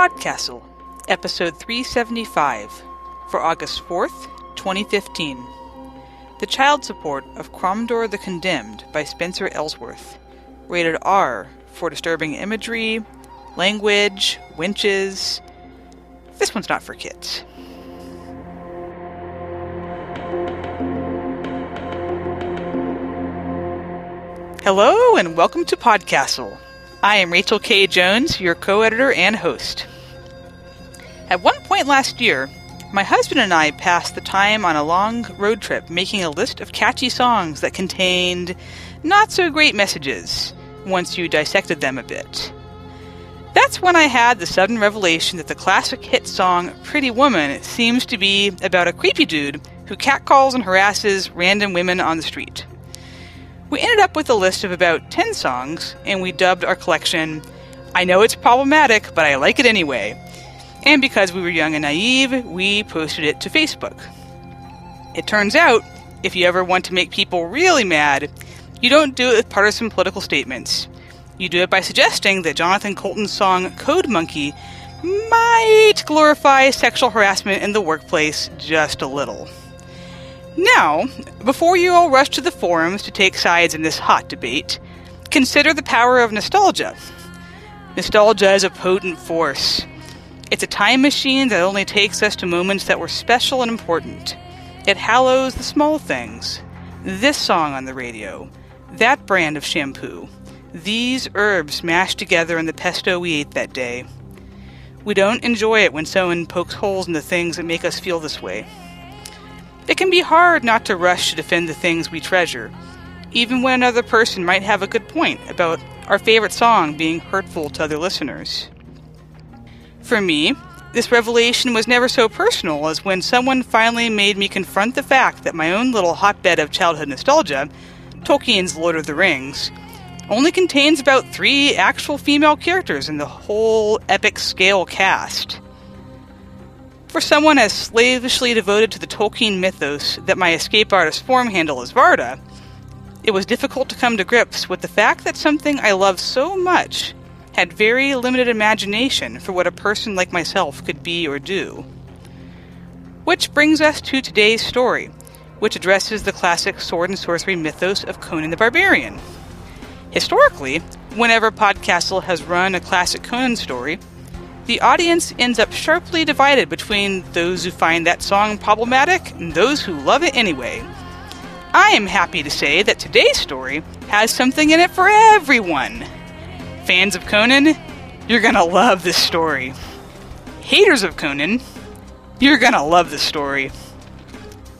Podcastle, episode 375, for August 4th, 2015. The Child Support of Cromdor the Condemned by Spencer Ellsworth. Rated R for disturbing imagery, language, winches. This one's not for kids. Hello and welcome to Podcastle. I am Rachel K. Jones, your co editor and host. At one point last year, my husband and I passed the time on a long road trip making a list of catchy songs that contained not so great messages once you dissected them a bit. That's when I had the sudden revelation that the classic hit song Pretty Woman seems to be about a creepy dude who catcalls and harasses random women on the street. We ended up with a list of about 10 songs, and we dubbed our collection I Know It's Problematic, but I Like It Anyway. And because we were young and naive, we posted it to Facebook. It turns out, if you ever want to make people really mad, you don't do it with partisan political statements. You do it by suggesting that Jonathan Coulton's song Code Monkey might glorify sexual harassment in the workplace just a little. Now, before you all rush to the forums to take sides in this hot debate, consider the power of nostalgia. Nostalgia is a potent force. It's a time machine that only takes us to moments that were special and important. It hallows the small things. This song on the radio, that brand of shampoo, these herbs mashed together in the pesto we ate that day. We don't enjoy it when someone pokes holes in the things that make us feel this way. It can be hard not to rush to defend the things we treasure, even when another person might have a good point about our favorite song being hurtful to other listeners. For me, this revelation was never so personal as when someone finally made me confront the fact that my own little hotbed of childhood nostalgia, Tolkien's Lord of the Rings, only contains about three actual female characters in the whole epic scale cast. For someone as slavishly devoted to the Tolkien mythos that my escape artist form handle is Varda, it was difficult to come to grips with the fact that something I love so much had very limited imagination for what a person like myself could be or do. Which brings us to today's story, which addresses the classic sword and sorcery mythos of Conan the Barbarian. Historically, whenever Podcastle has run a classic Conan story, the audience ends up sharply divided between those who find that song problematic and those who love it anyway. I am happy to say that today's story has something in it for everyone. Fans of Conan, you're gonna love this story. Haters of Conan, you're gonna love this story.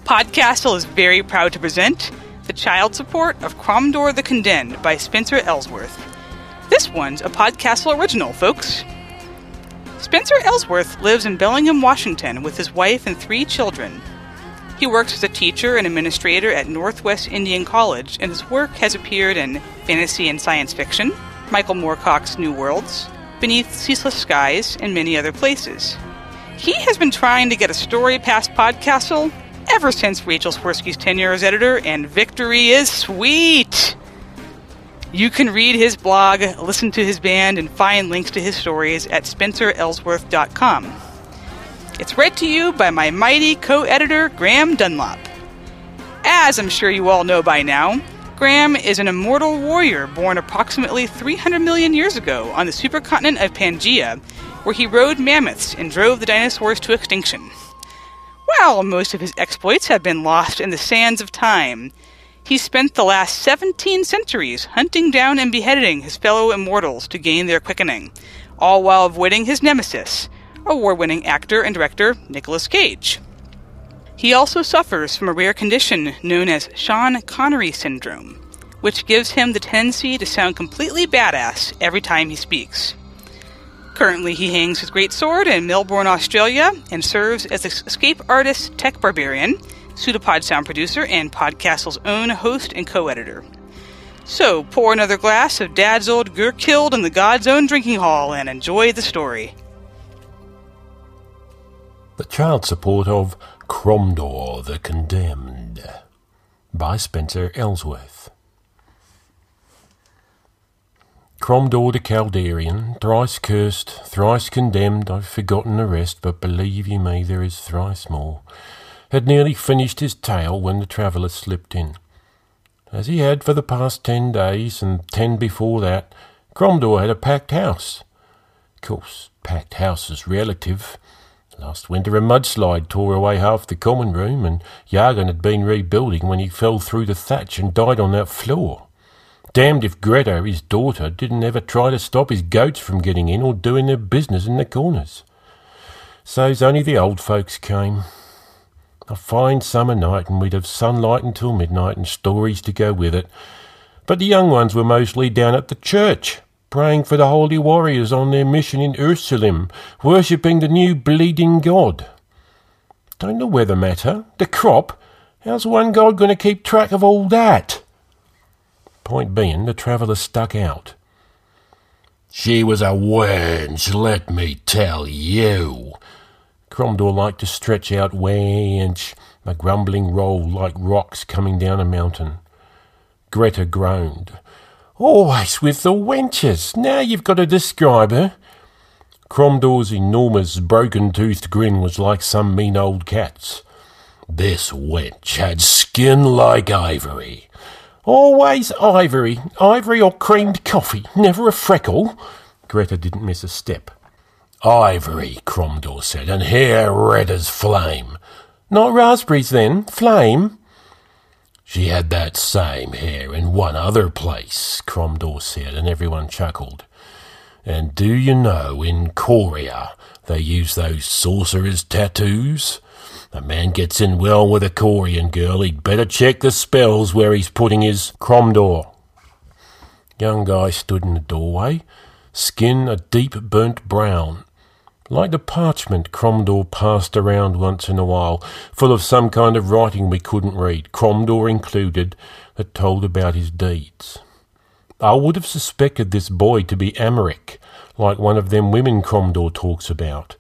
Podcastle is very proud to present The Child Support of Cromdor the Condemned by Spencer Ellsworth. This one's a Podcastle original, folks. Spencer Ellsworth lives in Bellingham, Washington, with his wife and three children. He works as a teacher and administrator at Northwest Indian College, and his work has appeared in fantasy and science fiction, Michael Moorcock's New Worlds, Beneath Ceaseless Skies, and many other places. He has been trying to get a story past Podcastle ever since Rachel Swirsky's tenure as editor, and victory is sweet! You can read his blog, listen to his band, and find links to his stories at spencerellsworth.com. It's read to you by my mighty co editor, Graeme Dunlop. As I'm sure you all know by now, Graeme is an immortal warrior born approximately 300 million years ago on the supercontinent of Pangaea, where he rode mammoths and drove the dinosaurs to extinction. While most of his exploits have been lost in the sands of time, he spent the last 17 centuries hunting down and beheading his fellow immortals to gain their quickening, all while avoiding his nemesis, award winning actor and director Nicolas Cage. He also suffers from a rare condition known as Sean Connery syndrome, which gives him the tendency to sound completely badass every time he speaks. Currently, he hangs his great sword in Melbourne, Australia, and serves as escape artist Tech Barbarian Pseudopod sound producer, and Podcastle's own host and co editor. So, pour another glass of Dad's old Gur killed in the God's own drinking hall and enjoy the story. The Child Support of Cromdor the Condemned by Spencer Ellsworth. Cromdor the Calderian, thrice cursed, thrice condemned, I've forgotten the rest, but believe you me, there is thrice more, had nearly finished his tale when the traveller slipped in. As he had for the past ten days, and ten before that, Cromdor had a packed house. Of course, packed house is relative. Last winter a mudslide tore away half the common room, and Jagan had been rebuilding when he fell through the thatch and died on that floor. Damned if Greta, his daughter, didn't ever try to stop his goats from getting in or doing their business in the corners. So's only the old folks came. A fine summer night, and we'd have sunlight until midnight and stories to go with it. But the young ones were mostly down at the church, praying for the holy warriors on their mission in Ursulim, worshipping the new bleeding god. Don't the weather matter? The crop? How's one god going to keep track of all that? Point being, the traveller stuck out. She was a wench, let me tell you. Cromdor liked to stretch out wench, a grumbling roll like rocks coming down a mountain. Greta groaned. Always with the wenches. Now you've got to describe her. Cromdor's enormous, broken-toothed grin was like some mean old cat's. This wench had skin like ivory, Always ivory, ivory or creamed coffee, never a freckle. Greta didn't miss a step. Ivory, Cromdor said, and hair red as flame. Not raspberries then, flame. She had that same hair in one other place, Cromdor said, and everyone chuckled. And do you know, in Korea, they use those sorcerers' tattoos? A man gets in well with a Korean girl, he'd better check the spells where he's putting his Cromdor. Young guy stood in the doorway, skin a deep burnt brown, like the parchment Cromdor passed around once in a while, full of some kind of writing we couldn't read, Cromdor included, that told about his deeds. I would have suspected this boy to be Amaric, like one of them women Cromdor talks about,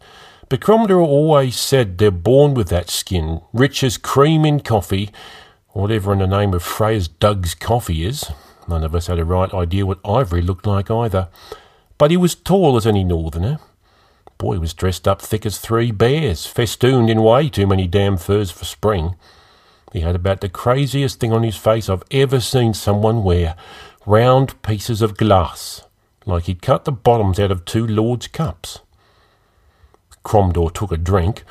but Cromdor always said they're born with that skin, rich as cream in coffee, whatever in the name of Freya's Doug's coffee is. None of us had a right idea what Ivory looked like either. But he was tall as any northerner. Boy was dressed up thick as three bears, festooned in way too many damn furs for spring. He had about the craziest thing on his face I've ever seen someone wear round pieces of glass, like he'd cut the bottoms out of two lords' cups. Cromdor took a drink.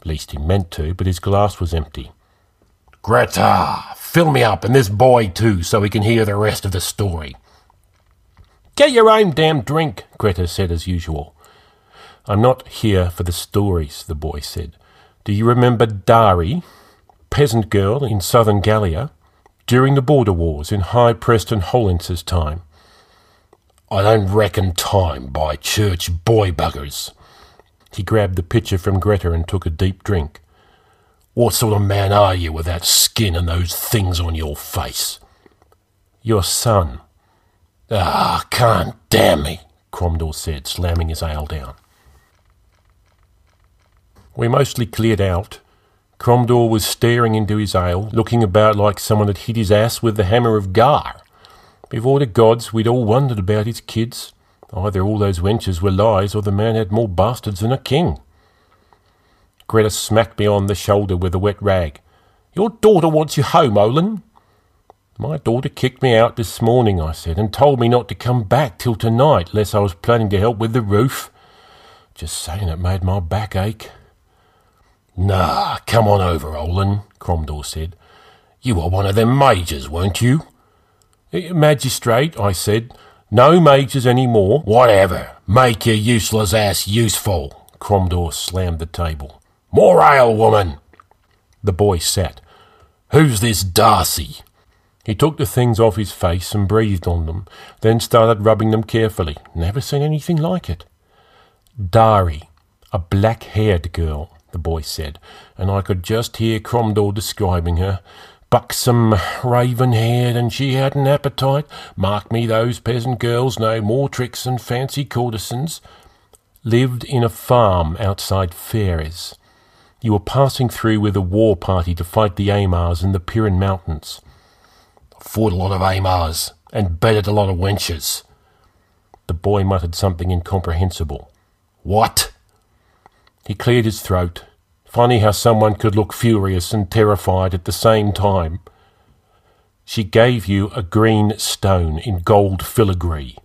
At least he meant to, but his glass was empty. Greta, fill me up, and this boy too, so he can hear the rest of the story. Get your own damn drink, Greta said as usual. I'm not here for the stories, the boy said. Do you remember Dari, peasant girl in southern Gallia, during the border wars in High Preston Hollance's time? I don't reckon time by church boy buggers, he grabbed the pitcher from Greta and took a deep drink. What sort of man are you with that skin and those things on your face? Your son. Ah, can't damn me, Cromdor said, slamming his ale down. We mostly cleared out. Cromdor was staring into his ale, looking about like someone had hit his ass with the hammer of Gar. Before the gods, we'd all wondered about his kids. Oh, Either all those wenches were lies, or the man had more bastards than a king. Greta smacked me on the shoulder with a wet rag. Your daughter wants you home, Olin. My daughter kicked me out this morning, I said, and told me not to come back till tonight, lest I was planning to help with the roof. Just saying it made my back ache. Nah, come on over, Olin, Cromdor said. You were one of them majors, weren't you? Eh, magistrate, I said. No majors any more. Whatever. Make your useless ass useful. Cromdor slammed the table. More ale, woman. The boy sat. Who's this Darcy? He took the things off his face and breathed on them, then started rubbing them carefully. Never seen anything like it. Dari, a black haired girl, the boy said, and I could just hear Cromdor describing her buxom, raven haired, and she had an appetite. Mark me, those peasant girls know more tricks than fancy courtesans. Lived in a farm outside Faires. You were passing through with a war party to fight the Amars in the Pirin Mountains. Fought a lot of Amars and bedded a lot of wenches. The boy muttered something incomprehensible. What? He cleared his throat. Funny how someone could look furious and terrified at the same time. She gave you a green stone in gold filigree.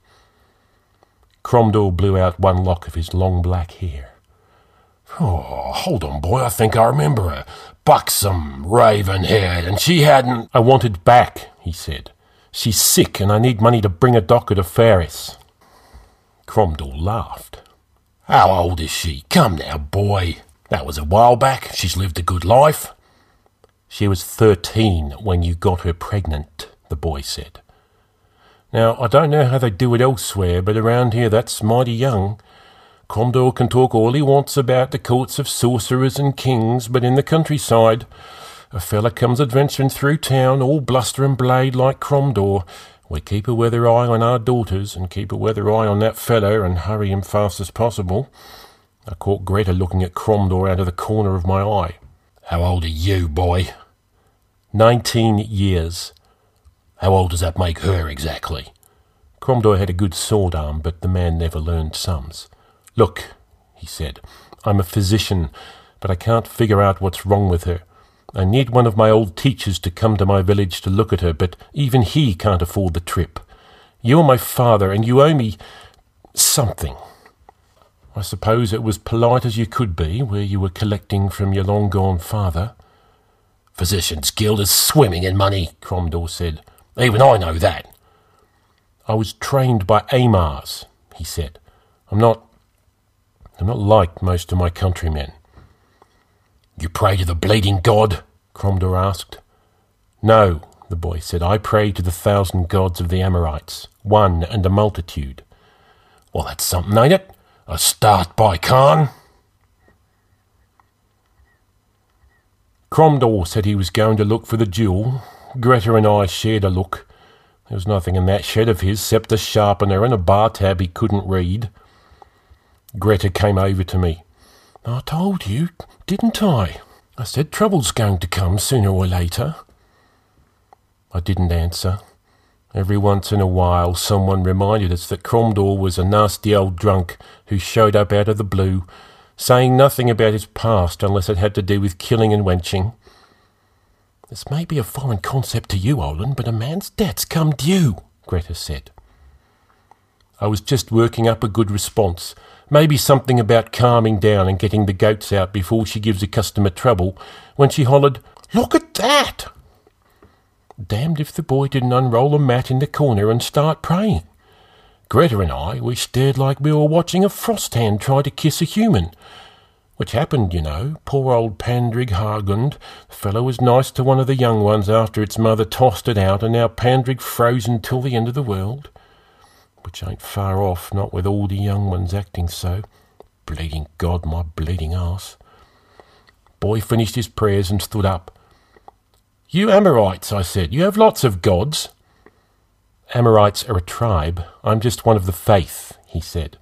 Cromdor blew out one lock of his long black hair. Oh, hold on, boy, I think I remember her. Buxom, raven haired, and she hadn't. I wanted back, he said. She's sick, and I need money to bring a doctor to Faris. Cromdor laughed. How old is she? Come now, boy. That was a while back. She's lived a good life. She was thirteen when you got her pregnant, the boy said. Now, I don't know how they do it elsewhere, but around here that's mighty young. Cromdor can talk all he wants about the courts of sorcerers and kings, but in the countryside, a fella comes adventuring through town, all bluster and blade like Cromdor. We keep a weather eye on our daughters, and keep a weather eye on that feller, and hurry him fast as possible. I caught Greta looking at Cromdor out of the corner of my eye. How old are you, boy? Nineteen years. How old does that make her exactly? Cromdor had a good sword arm, but the man never learned sums. Look, he said, I'm a physician, but I can't figure out what's wrong with her. I need one of my old teachers to come to my village to look at her, but even he can't afford the trip. You're my father, and you owe me something. I suppose it was polite as you could be, where you were collecting from your long gone father. Physicians' Guild is swimming in money, Cromdor said. Even I know that. I was trained by Amars, he said. I'm not. I'm not like most of my countrymen. You pray to the bleeding god? Cromdor asked. No, the boy said. I pray to the thousand gods of the Amorites, one and a multitude. Well, that's something, ain't it? A start by Khan? Cromdor said he was going to look for the jewel. Greta and I shared a look. There was nothing in that shed of his except a sharpener and a bar tab he couldn't read. Greta came over to me. I told you, didn't I? I said trouble's going to come sooner or later. I didn't answer. Every once in a while, someone reminded us that Cromdor was a nasty old drunk who showed up out of the blue, saying nothing about his past unless it had to do with killing and wenching. This may be a foreign concept to you, Olin, but a man's debts come due, Greta said. I was just working up a good response, maybe something about calming down and getting the goats out before she gives a customer trouble, when she hollered, Look at that! Damned if the boy didn't unroll a mat in the corner and start praying. Greta and I, we stared like we were watching a frost hand try to kiss a human. Which happened, you know. Poor old Pandrig Hargund. The fellow was nice to one of the young ones after its mother tossed it out, and now Pandrig frozen till the end of the world. Which ain't far off, not with all the young ones acting so. Bleeding God, my bleeding ass. Boy finished his prayers and stood up. You Amorites, I said, you have lots of gods. Amorites are a tribe. I'm just one of the faith, he said.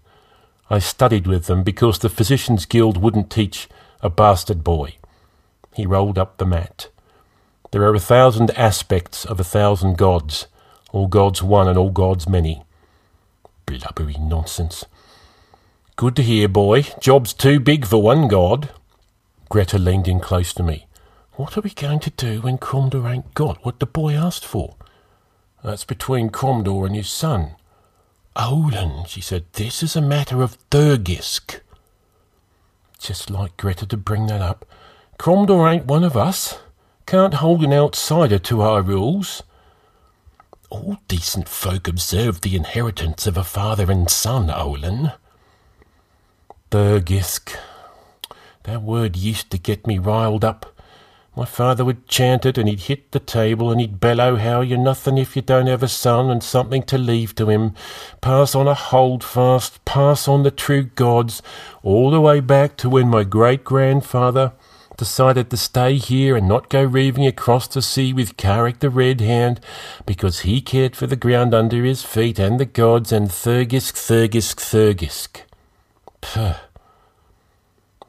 I studied with them because the Physicians' Guild wouldn't teach a bastard boy. He rolled up the mat. There are a thousand aspects of a thousand gods, all gods one and all gods many. Blubbery nonsense. Good to hear, boy. Job's too big for one god. Greta leaned in close to me. What are we going to do when Cromdor ain't got what the boy asked for? That's between Cromdor and his son. Olin, she said, this is a matter of Thurgisk. Just like Greta to bring that up. Cromdor ain't one of us. Can't hold an outsider to our rules. All decent folk observe the inheritance of a father and son, Olin. Thurgisk. That word used to get me riled up. My father would chant it, and he'd hit the table, and he'd bellow how you're nothing if you don't have a son and something to leave to him. Pass on a holdfast, pass on the true gods, all the way back to when my great grandfather decided to stay here and not go reaving across the sea with Carrick the Red Hand, because he cared for the ground under his feet and the gods and Thurgisk, Thurgisk, Thurgisk. Puh.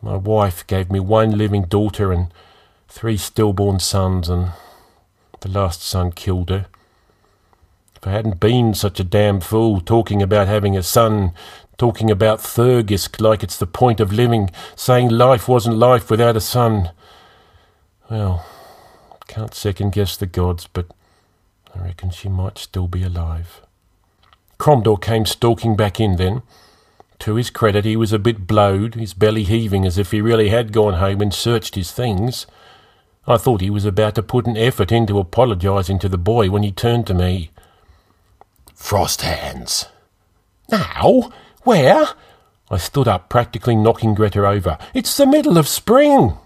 My wife gave me one living daughter and three stillborn sons, and the last son killed her. If I hadn't been such a damn fool talking about having a son, talking about Thurgisk like it's the point of living, saying life wasn't life without a son. Well, can't second guess the gods, but I reckon she might still be alive. Cromdor came stalking back in then. To his credit, he was a bit blowed, his belly heaving as if he really had gone home and searched his things. I thought he was about to put an effort into apologising to the boy when he turned to me. Frost hands. Now? Where? I stood up, practically knocking Greta over. It's the middle of spring.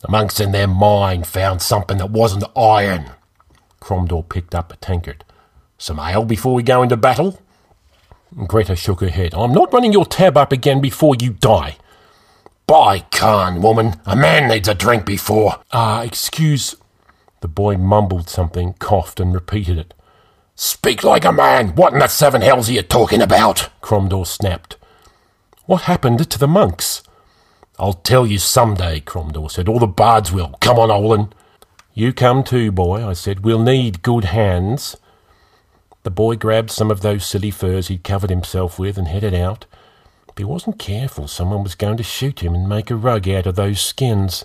The monks in their mine found something that wasn't iron. Cromdor picked up a tankard. Some ale before we go into battle? Greta shook her head. I'm not running your tab up again before you die. By Khan, woman, a man needs a drink before. Ah, uh, excuse. The boy mumbled something, coughed, and repeated it. Speak like a man. What in the seven hells are you talking about? Cromdor snapped. What happened to the monks? I'll tell you some day, Cromdor said. All the bards will. Come on, Olin. You come too, boy, I said. We'll need good hands. The boy grabbed some of those silly furs he'd covered himself with and headed out. If he wasn't careful, someone was going to shoot him and make a rug out of those skins.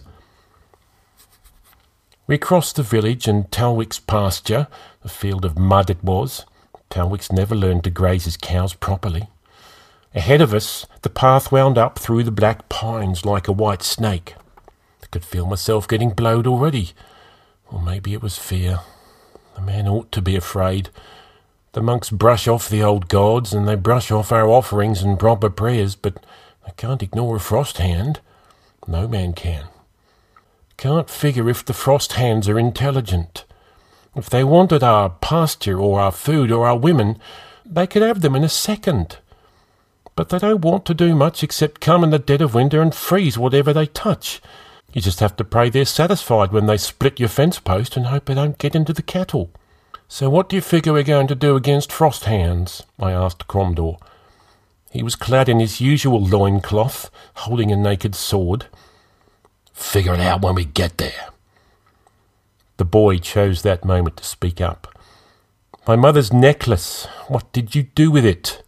We crossed the village and Talwick's pasture, a field of mud it was. Talwick's never learned to graze his cows properly. Ahead of us, the path wound up through the black pines like a white snake. I could feel myself getting blowed already. Or maybe it was fear. The man ought to be afraid. The monks brush off the old gods, and they brush off our offerings and proper prayers, but they can't ignore a frost hand. No man can. Can't figure if the frost hands are intelligent. If they wanted our pasture or our food or our women, they could have them in a second. But they don't want to do much except come in the dead of winter and freeze whatever they touch. You just have to pray they're satisfied when they split your fence post and hope they don't get into the cattle. So what do you figure we're going to do against frost hands? I asked Cromdor. He was clad in his usual loin cloth, holding a naked sword. Figure it out when we get there. The boy chose that moment to speak up. My mother's necklace. What did you do with it?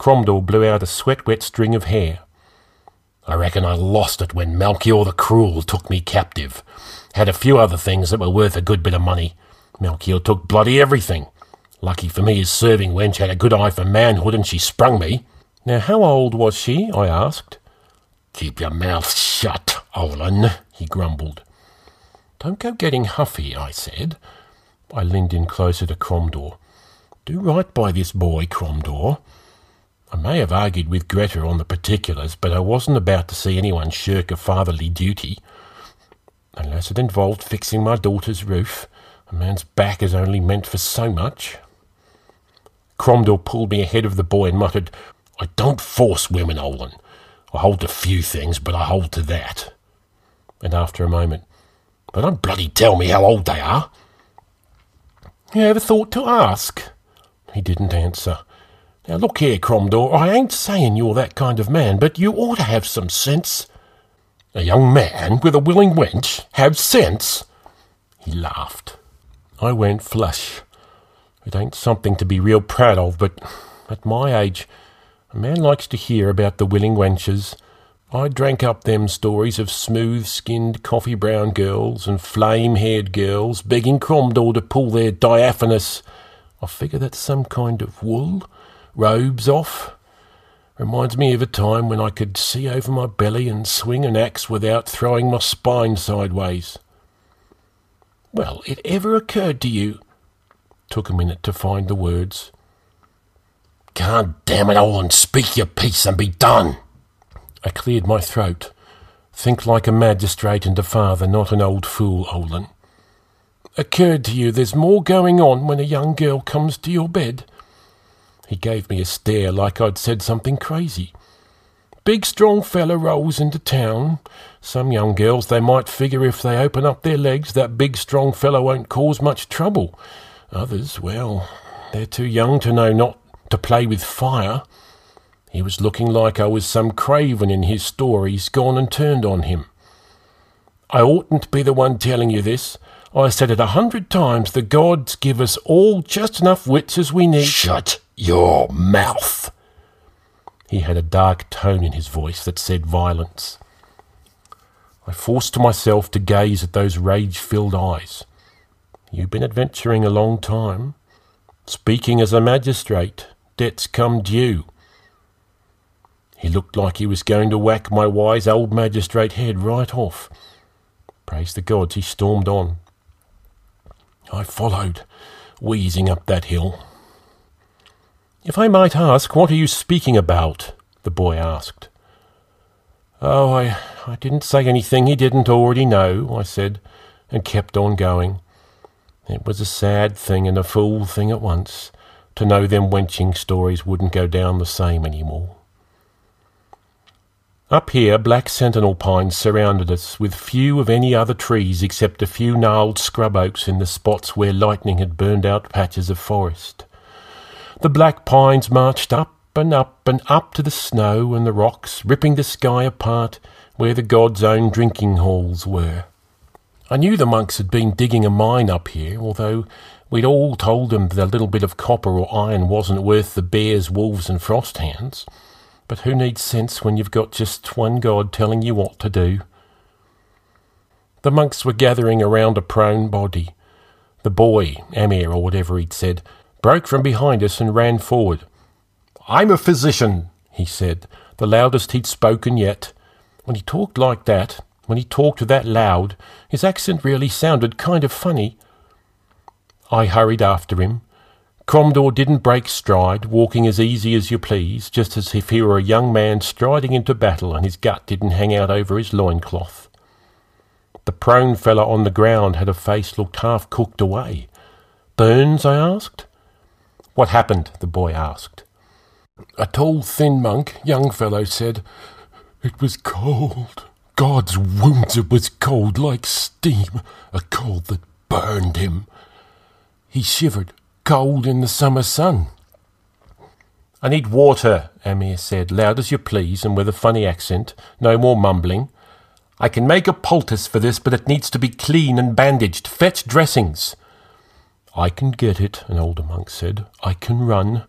Cromdor blew out a sweat-wet string of hair. I reckon I lost it when Melchior the Cruel took me captive. Had a few other things that were worth a good bit of money. Melchior took bloody everything. Lucky for me his serving wench had a good eye for manhood and she sprung me. Now how old was she? I asked. Keep your mouth shut, Olin, he grumbled. Don't go getting huffy, I said. I leaned in closer to Cromdor. Do right by this boy, Cromdor. I may have argued with Greta on the particulars, but I wasn't about to see anyone shirk a fatherly duty. Unless it involved fixing my daughter's roof, a man's back is only meant for so much. Cromdor pulled me ahead of the boy and muttered, I don't force women, Olin. I hold to few things, but I hold to that. And after a moment, but don't bloody tell me how old they are. You ever thought to ask? He didn't answer. Now look here, Cromdor, I ain't saying you're that kind of man, but you ought to have some sense. A young man with a willing wench have sense? He laughed. I went flush. It ain't something to be real proud of, but at my age, a man likes to hear about the willing wenches. I drank up them stories of smooth skinned coffee brown girls and flame haired girls begging Cromdor to pull their diaphanous, I figure that's some kind of wool, robes off. Reminds me of a time when I could see over my belly and swing an axe without throwing my spine sideways. Well, it ever occurred to you? Took a minute to find the words. God damn it all and speak your piece and be done. I cleared my throat. Think like a magistrate and a father, not an old fool, Olin. Occurred to you there's more going on when a young girl comes to your bed? He gave me a stare like I'd said something crazy. Big strong fella rolls into town. Some young girls, they might figure if they open up their legs, that big strong fellow won't cause much trouble. Others, well, they're too young to know not to play with fire. He was looking like I was some craven in his stories gone and turned on him. I oughtn't to be the one telling you this. I said it a hundred times, the gods give us all just enough wits as we need. Shut your mouth. He had a dark tone in his voice that said violence. I forced myself to gaze at those rage filled eyes. You've been adventuring a long time. Speaking as a magistrate, debts come due. He looked like he was going to whack my wise old magistrate head right off. Praise the gods, he stormed on. I followed, wheezing up that hill. If I might ask, what are you speaking about? the boy asked. Oh, I, I didn't say anything he didn't already know, I said, and kept on going. It was a sad thing and a fool thing at once to know them wenching stories wouldn't go down the same any more. Up here, black sentinel pines surrounded us, with few of any other trees except a few gnarled scrub oaks in the spots where lightning had burned out patches of forest. The black pines marched up and up and up to the snow and the rocks, ripping the sky apart where the god's own drinking halls were. I knew the monks had been digging a mine up here, although we'd all told them that a little bit of copper or iron wasn't worth the bears, wolves, and frost hounds. But who needs sense when you've got just one God telling you what to do? The monks were gathering around a prone body. The boy, Amir or whatever he'd said, broke from behind us and ran forward. I'm a physician, he said, the loudest he'd spoken yet. When he talked like that, when he talked that loud, his accent really sounded kind of funny. I hurried after him, Cromdor didn't break stride, walking as easy as you please, just as if he were a young man striding into battle and his gut didn't hang out over his loincloth. The prone fellow on the ground had a face looked half cooked away. Burns? I asked. What happened? the boy asked. A tall, thin monk, young fellow, said, It was cold. God's wounds, it was cold like steam, a cold that burned him. He shivered cold in the summer sun. I need water, Amir said, loud as you please and with a funny accent. No more mumbling. I can make a poultice for this, but it needs to be clean and bandaged. Fetch dressings. I can get it, an older monk said. I can run.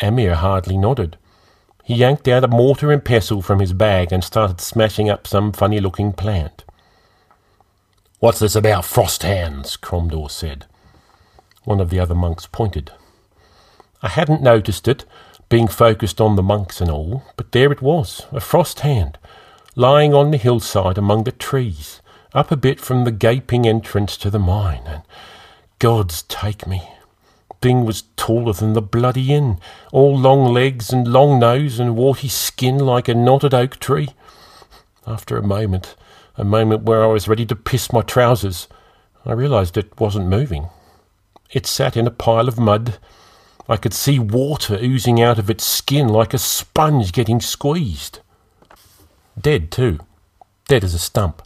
Amir hardly nodded. He yanked out a mortar and pestle from his bag and started smashing up some funny looking plant. What's this about frost hands? Cromdor said. One of the other monks pointed. I hadn't noticed it, being focused on the monks and all, but there it was, a frost hand, lying on the hillside among the trees, up a bit from the gaping entrance to the mine, and God's take me. Thing was taller than the bloody inn, all long legs and long nose and warty skin like a knotted oak tree. After a moment, a moment where I was ready to piss my trousers, I realised it wasn't moving. It sat in a pile of mud. I could see water oozing out of its skin like a sponge getting squeezed. Dead, too. Dead as a stump.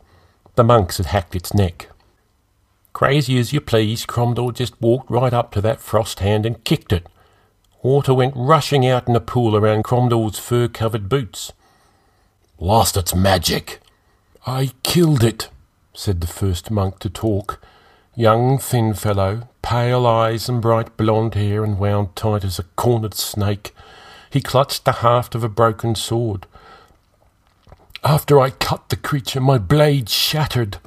The monks had hacked its neck. Crazy as you please, Cromdor just walked right up to that frost hand and kicked it. Water went rushing out in a pool around Cromdor's fur covered boots. Lost its magic. I killed it, said the first monk to talk. Young, thin fellow, pale eyes and bright blonde hair and wound tight as a cornered snake. He clutched the haft of a broken sword. After I cut the creature, my blade shattered.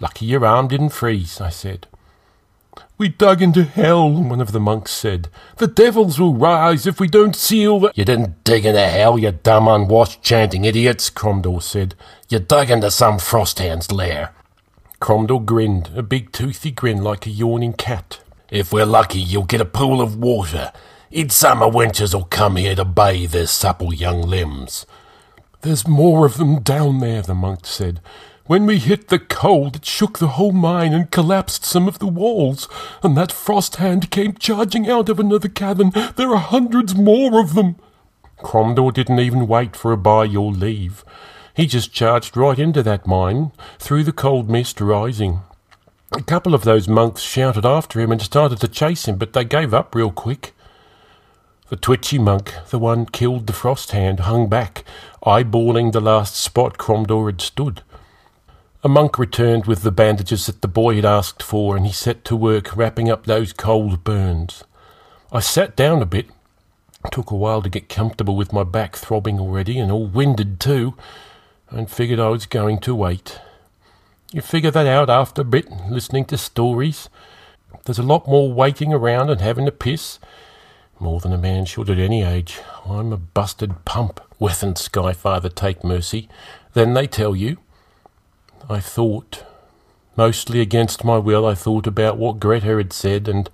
Lucky your arm didn't freeze, I said. We dug into hell, one of the monks said. The devils will rise if we don't seal the. You didn't dig into hell, you dumb, unwashed, chanting idiots, Cromdor said. You dug into some frosthand's lair. Cromdor grinned, a big toothy grin like a yawning cat. If we're lucky, you'll get a pool of water. In summer, wenches'll come here to bathe their supple young limbs. There's more of them down there, the monk said. When we hit the cold, it shook the whole mine and collapsed some of the walls, and that frost hand came charging out of another cavern. There are hundreds more of them. Cromdor didn't even wait for a by your leave. He just charged right into that mine, through the cold mist rising. A couple of those monks shouted after him and started to chase him, but they gave up real quick. The twitchy monk, the one killed the frost hand, hung back, eyeballing the last spot Cromdor had stood. A monk returned with the bandages that the boy had asked for, and he set to work wrapping up those cold burns. I sat down a bit. It took a while to get comfortable with my back throbbing already, and all winded too, and figured I was going to wait. You figure that out after a bit, listening to stories. There's a lot more waiting around and having a piss. More than a man should at any age. I'm a busted pump, Wethan Skyfather take mercy. Then they tell you. I thought, mostly against my will, I thought about what Greta had said and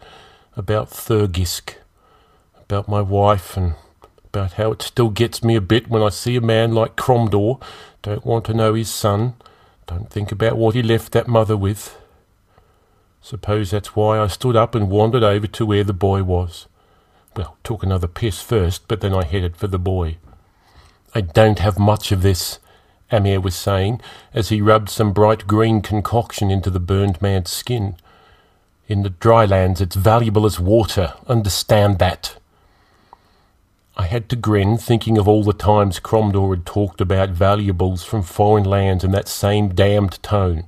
about Thurgisk, about my wife and about how it still gets me a bit when I see a man like Cromdor, don't want to know his son, don't think about what he left that mother with. Suppose that's why I stood up and wandered over to where the boy was. Well, took another piss first, but then I headed for the boy. I don't have much of this, Amir was saying as he rubbed some bright green concoction into the burned man's skin. In the dry lands, it's valuable as water. Understand that. I had to grin, thinking of all the times Cromdor had talked about valuables from foreign lands in that same damned tone.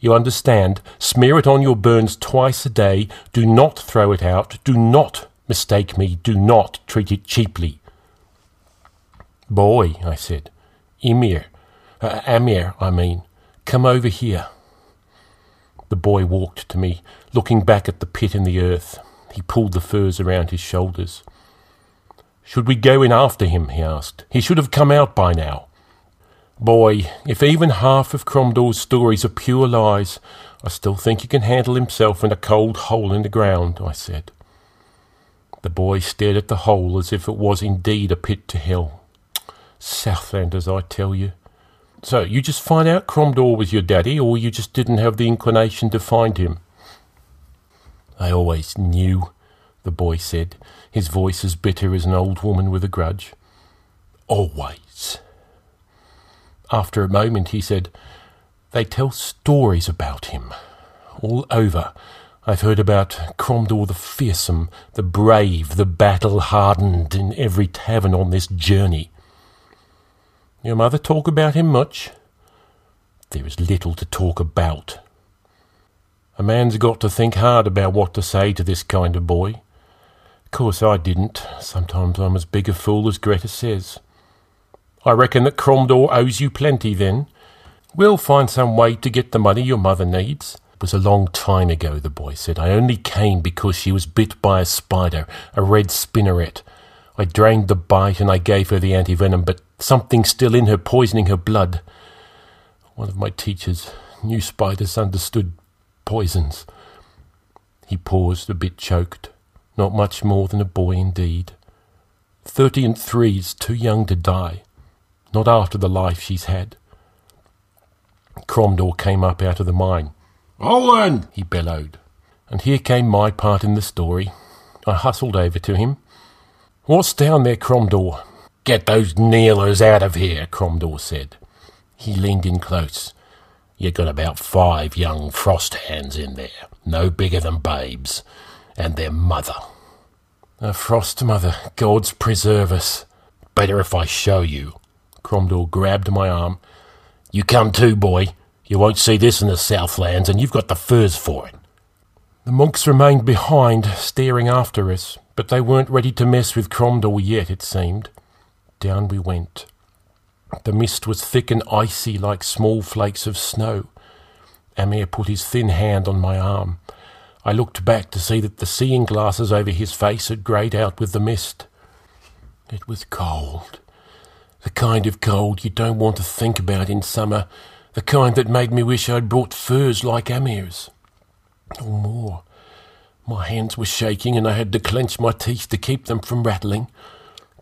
You understand? Smear it on your burns twice a day. Do not throw it out. Do not mistake me. Do not treat it cheaply. Boy, I said. Emir, uh, Amir, I mean, come over here. The boy walked to me, looking back at the pit in the earth. He pulled the furs around his shoulders. Should we go in after him? he asked. He should have come out by now. Boy, if even half of Cromdor's stories are pure lies, I still think he can handle himself in a cold hole in the ground, I said. The boy stared at the hole as if it was indeed a pit to hell. Southlanders, I tell you. So, you just find out Cromdor was your daddy, or you just didn't have the inclination to find him? I always knew, the boy said, his voice as bitter as an old woman with a grudge. Always. After a moment, he said, They tell stories about him. All over. I've heard about Cromdor the fearsome, the brave, the battle hardened in every tavern on this journey. Your mother talk about him much? There is little to talk about. A man's got to think hard about what to say to this kind of boy. Of course I didn't. Sometimes I'm as big a fool as Greta says. I reckon that Cromdor owes you plenty then. We'll find some way to get the money your mother needs. It was a long time ago, the boy said. I only came because she was bit by a spider, a red spinneret. I drained the bite and I gave her the antivenom, but something still in her poisoning her blood. One of my teachers knew spiders understood poisons. He paused, a bit choked. Not much more than a boy indeed. Thirty and three's too young to die. Not after the life she's had. Cromdor came up out of the mine. Owen! he bellowed. And here came my part in the story. I hustled over to him. What's down there, Cromdor? Get those kneelers out of here, Cromdor said. He leaned in close. You got about five young frost hands in there, no bigger than babes, and their mother. A frost mother, God's preserve us. Better if I show you. Cromdor grabbed my arm. You come too, boy. You won't see this in the Southlands, and you've got the furs for it. The monks remained behind, staring after us, but they weren't ready to mess with Cromdor yet, it seemed. Down we went. The mist was thick and icy like small flakes of snow. Amir put his thin hand on my arm. I looked back to see that the seeing glasses over his face had greyed out with the mist. It was cold. The kind of cold you don't want to think about in summer. The kind that made me wish I'd brought furs like Amir's. Or more. My hands were shaking and I had to clench my teeth to keep them from rattling.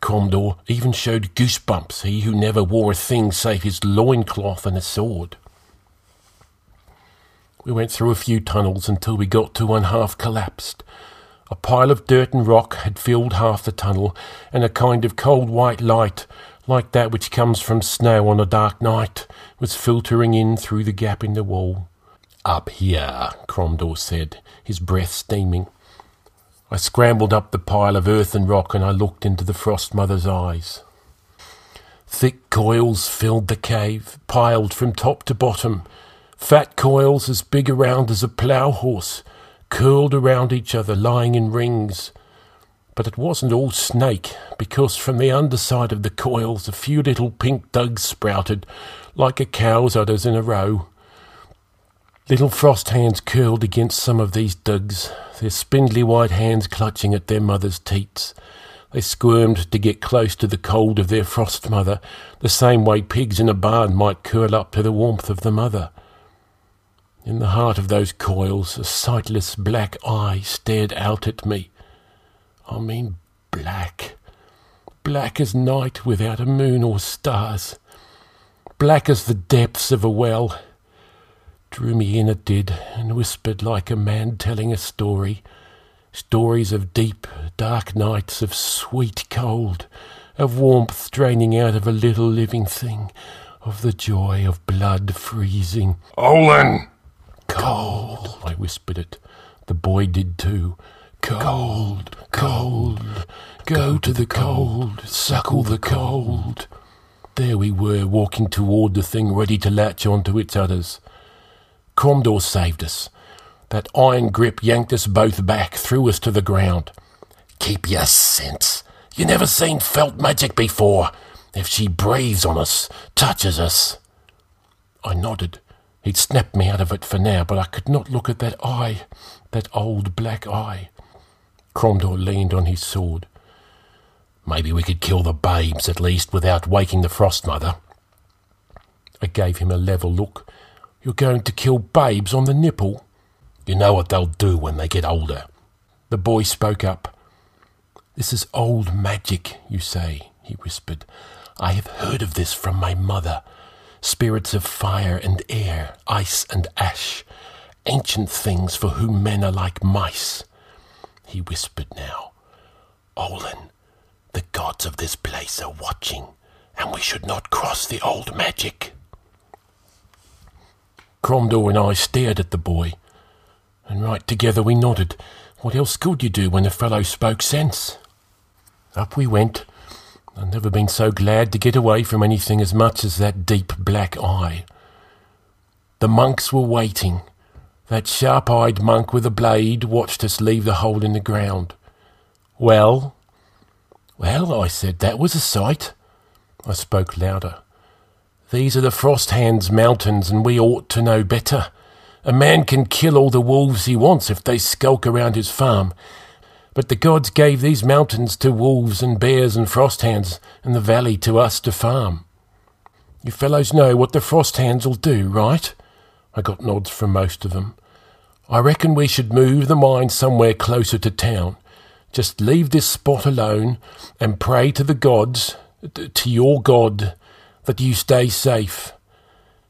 Cromdor even showed goosebumps, he who never wore a thing save his loincloth and a sword. We went through a few tunnels until we got to one half collapsed. A pile of dirt and rock had filled half the tunnel, and a kind of cold white light, like that which comes from snow on a dark night, was filtering in through the gap in the wall. Up here, Cromdor said, his breath steaming. I scrambled up the pile of earth and rock and I looked into the Frost Mother's eyes. Thick coils filled the cave, piled from top to bottom. Fat coils as big around as a plough horse, curled around each other, lying in rings. But it wasn't all snake, because from the underside of the coils a few little pink dugs sprouted, like a cow's udders in a row. Little frost hands curled against some of these dugs, their spindly white hands clutching at their mother's teats. They squirmed to get close to the cold of their frost mother, the same way pigs in a barn might curl up to the warmth of the mother. In the heart of those coils, a sightless black eye stared out at me. I mean, black. Black as night without a moon or stars. Black as the depths of a well drew me in it did, and whispered like a man telling a story. Stories of deep, dark nights, of sweet cold, of warmth draining out of a little living thing, of the joy of blood freezing. Olin! Cold, I whispered it. The boy did too. Cold, cold, go to the cold, suckle the cold. There we were, walking toward the thing ready to latch onto its udders. Cromdor saved us. That iron grip yanked us both back, threw us to the ground. Keep your sense. You never seen felt magic before. If she breathes on us, touches us. I nodded. He'd snapped me out of it for now, but I could not look at that eye, that old black eye. Cromdor leaned on his sword. Maybe we could kill the babes at least without waking the Frost Mother. I gave him a level look. You're going to kill babes on the nipple? You know what they'll do when they get older. The boy spoke up. This is old magic, you say, he whispered. I have heard of this from my mother. Spirits of fire and air, ice and ash, ancient things for whom men are like mice. He whispered now. Olin, the gods of this place are watching, and we should not cross the old magic. Cromdor and I stared at the boy, and right together we nodded. What else could you do when a fellow spoke sense? Up we went. I've never been so glad to get away from anything as much as that deep black eye. The monks were waiting. That sharp eyed monk with a blade watched us leave the hole in the ground. Well? Well, I said, that was a sight. I spoke louder. These are the Frost Hands Mountains, and we ought to know better. A man can kill all the wolves he wants if they skulk around his farm. But the gods gave these mountains to wolves and bears and frost hands, and the valley to us to farm. You fellows know what the frost hands'll do, right? I got nods from most of them. I reckon we should move the mine somewhere closer to town. Just leave this spot alone and pray to the gods, to your God, that you stay safe.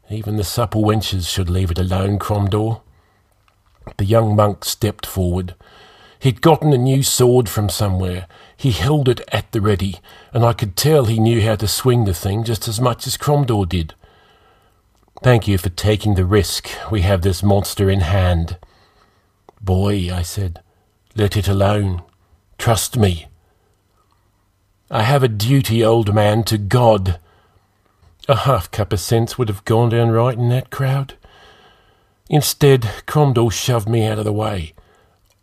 Even the supple wenches should leave it alone, Cromdor. The young monk stepped forward. He'd gotten a new sword from somewhere. He held it at the ready, and I could tell he knew how to swing the thing just as much as Cromdor did. Thank you for taking the risk. We have this monster in hand. Boy, I said, let it alone. Trust me. I have a duty, old man, to God. A half cup of sense would have gone down right in that crowd. Instead, Cromdor shoved me out of the way.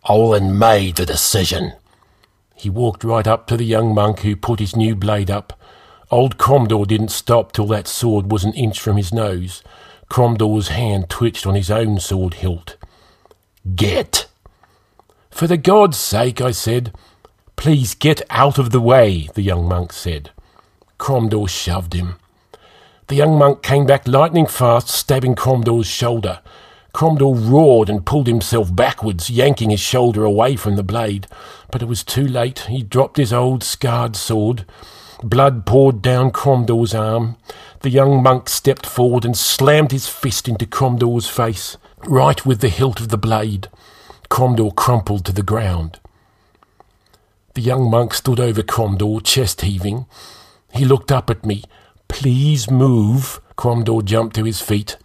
Olin made the decision. He walked right up to the young monk who put his new blade up. Old Cromdor didn't stop till that sword was an inch from his nose. Cromdor's hand twitched on his own sword hilt. Get! For the God's sake, I said. Please get out of the way, the young monk said. Cromdor shoved him. The young monk came back lightning fast, stabbing Cromdor's shoulder. Cromdor roared and pulled himself backwards, yanking his shoulder away from the blade. But it was too late. He dropped his old scarred sword. Blood poured down Cromdor's arm. The young monk stepped forward and slammed his fist into Cromdor's face, right with the hilt of the blade. Cromdor crumpled to the ground. The young monk stood over Cromdor, chest heaving. He looked up at me, Please move. Cromdor jumped to his feet.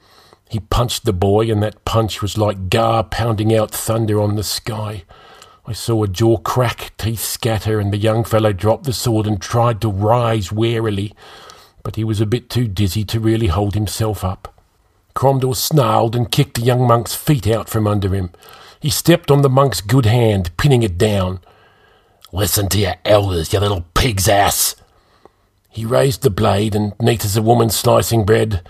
He punched the boy, and that punch was like Gar pounding out thunder on the sky. I saw a jaw crack, teeth scatter, and the young fellow dropped the sword and tried to rise warily, but he was a bit too dizzy to really hold himself up. Cromdor snarled and kicked the young monk's feet out from under him. He stepped on the monk's good hand, pinning it down. Listen to your elders, you little pig's ass. He raised the blade, and neat as a woman slicing bread,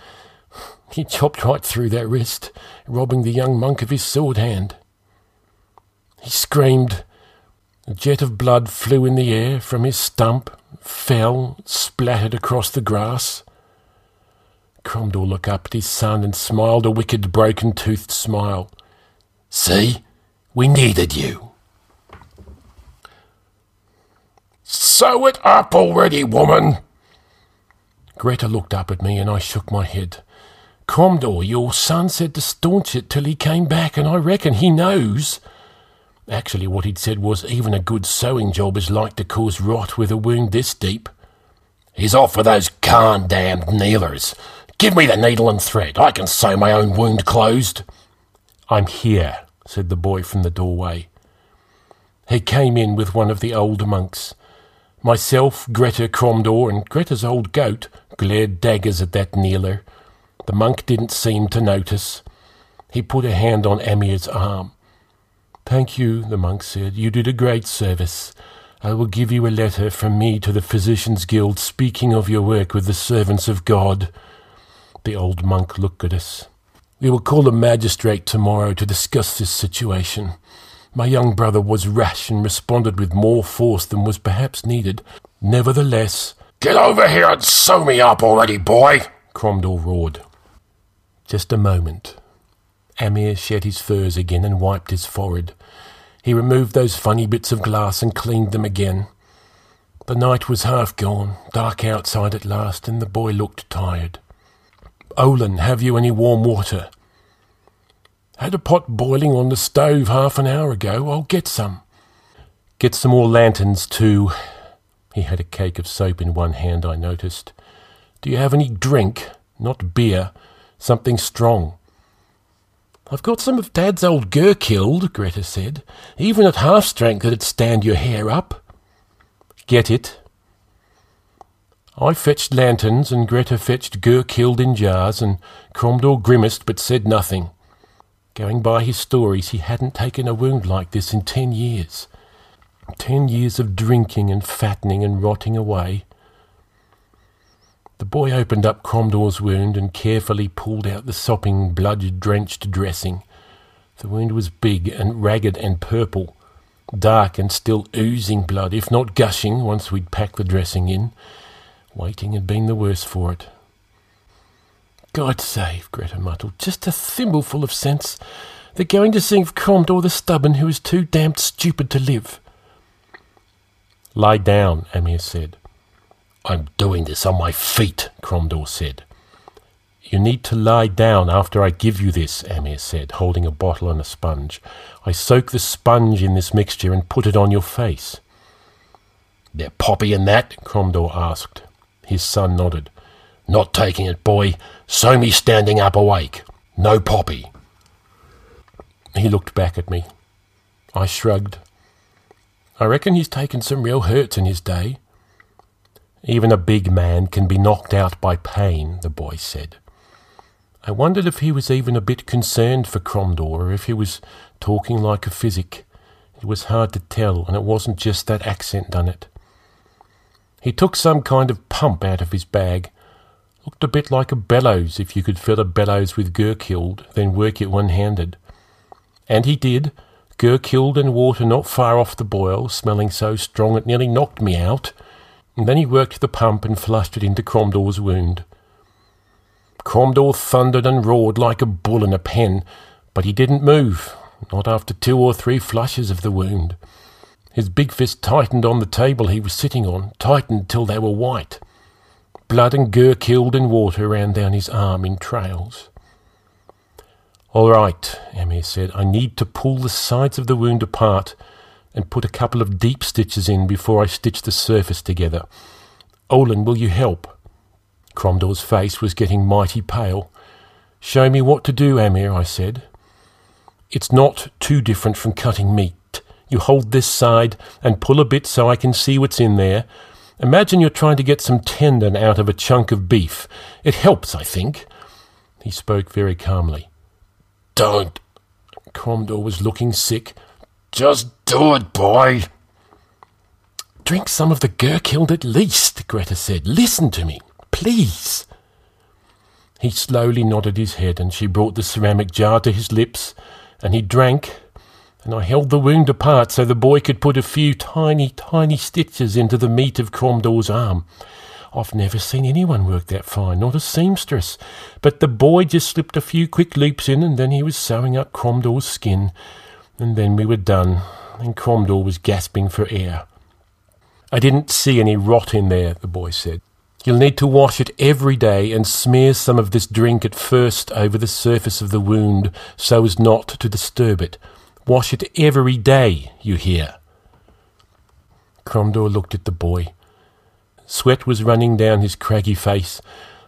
he chopped right through that wrist, robbing the young monk of his sword hand. He screamed. A jet of blood flew in the air from his stump, fell, splattered across the grass. Cromdor looked up at his son and smiled a wicked, broken toothed smile. See, we needed you. Sew it up already, woman. Greta looked up at me and I shook my head. Cromdor, your son said to staunch it till he came back, and I reckon he knows. Actually, what he'd said was even a good sewing job is like to cause rot with a wound this deep. He's off for those Khan damned kneelers. Give me the needle and thread. I can sew my own wound closed. I'm here, said the boy from the doorway. He came in with one of the old monks. Myself, Greta Cromdor, and Greta's old goat glared daggers at that kneeler. The monk didn't seem to notice. He put a hand on Amir's arm. Thank you, the monk said. You did a great service. I will give you a letter from me to the Physicians' Guild speaking of your work with the servants of God. The old monk looked at us. We will call a magistrate tomorrow to discuss this situation. My young brother was rash and responded with more force than was perhaps needed. Nevertheless, Get over here and sew me up already, boy! Cromdor roared. Just a moment. Amir shed his furs again and wiped his forehead. He removed those funny bits of glass and cleaned them again. The night was half gone, dark outside at last, and the boy looked tired. Olin, have you any warm water? Had a pot boiling on the stove half an hour ago. I'll get some. Get some more lanterns, too. He had a cake of soap in one hand, I noticed. Do you have any drink? Not beer. Something strong. I've got some of Dad's old Gurkhild, Greta said. Even at half strength it'd stand your hair up. Get it. I fetched lanterns, and Greta fetched Gurkhild in jars, and Cromdor grimaced but said nothing. Going by his stories, he hadn't taken a wound like this in ten years. Ten years of drinking and fattening and rotting away. The boy opened up Cromdor's wound and carefully pulled out the sopping, blood-drenched dressing. The wound was big and ragged and purple, dark and still oozing blood, if not gushing, once we'd packed the dressing in. Waiting had been the worse for it. God save, Greta muttered. Just a thimbleful of sense. They're going to sing of Cromdor the Stubborn, who is too damned stupid to live. Lie down, Amir said. I'm doing this on my feet, Cromdor said. You need to lie down after I give you this, Amir said, holding a bottle and a sponge. I soak the sponge in this mixture and put it on your face. There poppy in that? Cromdor asked. His son nodded. Not taking it, boy. So me standing up awake. No poppy. He looked back at me. I shrugged. I reckon he's taken some real hurts in his day. Even a big man can be knocked out by pain, the boy said. I wondered if he was even a bit concerned for Cromdor, or if he was talking like a physic. It was hard to tell, and it wasn't just that accent done it. He took some kind of pump out of his bag. Looked a bit like a bellows if you could fill a bellows with Gurkhild, then work it one-handed. And he did. Gurkhild and water not far off the boil, smelling so strong it nearly knocked me out and then he worked the pump and flushed it into Cromdor's wound. Cromdor thundered and roared like a bull in a pen, but he didn't move, not after two or three flushes of the wound. His big fist tightened on the table he was sitting on, tightened till they were white. Blood and Gurkhild and water ran down his arm in trails. All right, Amir said, I need to pull the sides of the wound apart and put a couple of deep stitches in before I stitch the surface together. Olin, will you help? Cromdor's face was getting mighty pale. Show me what to do, Amir, I said. It's not too different from cutting meat. You hold this side and pull a bit so I can see what's in there. Imagine you're trying to get some tendon out of a chunk of beef. It helps, I think. He spoke very calmly. Don't. Cromdor was looking sick. Just do it, boy. Drink some of the Gurkhild at least, Greta said. Listen to me, please. He slowly nodded his head, and she brought the ceramic jar to his lips, and he drank, and I held the wound apart so the boy could put a few tiny, tiny stitches into the meat of Cromdor's arm. I've never seen anyone work that fine, not a seamstress. But the boy just slipped a few quick loops in, and then he was sewing up Cromdor's skin. And then we were done, and Cromdor was gasping for air. I didn't see any rot in there, the boy said. You'll need to wash it every day and smear some of this drink at first over the surface of the wound so as not to disturb it. Wash it every day, you hear. Cromdor looked at the boy. Sweat was running down his craggy face,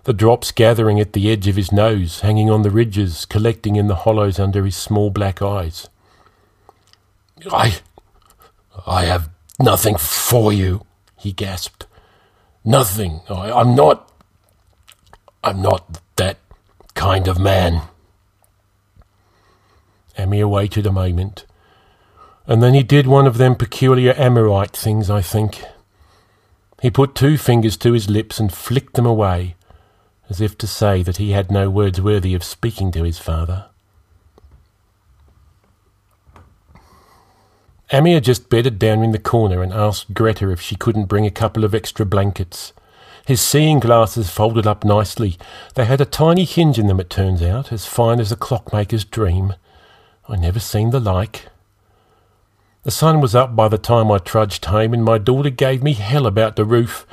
the drops gathering at the edge of his nose, hanging on the ridges, collecting in the hollows under his small black eyes. I. I have nothing for you, he gasped. Nothing. I, I'm not. I'm not that kind of man. Amir waited a moment, and then he did one of them peculiar Amorite things, I think. He put two fingers to his lips and flicked them away, as if to say that he had no words worthy of speaking to his father. Amir just bedded down in the corner and asked Greta if she couldn't bring a couple of extra blankets. His seeing glasses folded up nicely. They had a tiny hinge in them, it turns out, as fine as a clockmaker's dream. I never seen the like. The sun was up by the time I trudged home, and my daughter gave me hell about the roof,